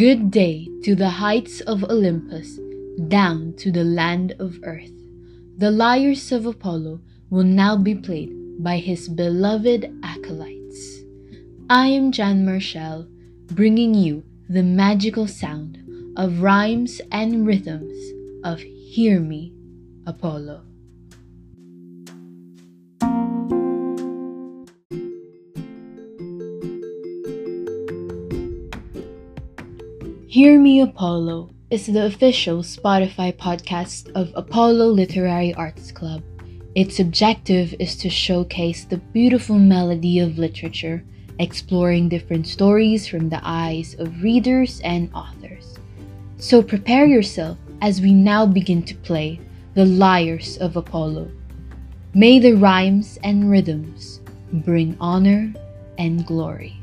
Good day to the heights of Olympus, down to the land of earth. The lyres of Apollo will now be played by his beloved acolytes. I am Jan Marshall, bringing you the magical sound of rhymes and rhythms of Hear Me, Apollo. Hear Me Apollo is the official Spotify podcast of Apollo Literary Arts Club. Its objective is to showcase the beautiful melody of literature, exploring different stories from the eyes of readers and authors. So prepare yourself as we now begin to play the lyres of Apollo. May the rhymes and rhythms bring honor and glory.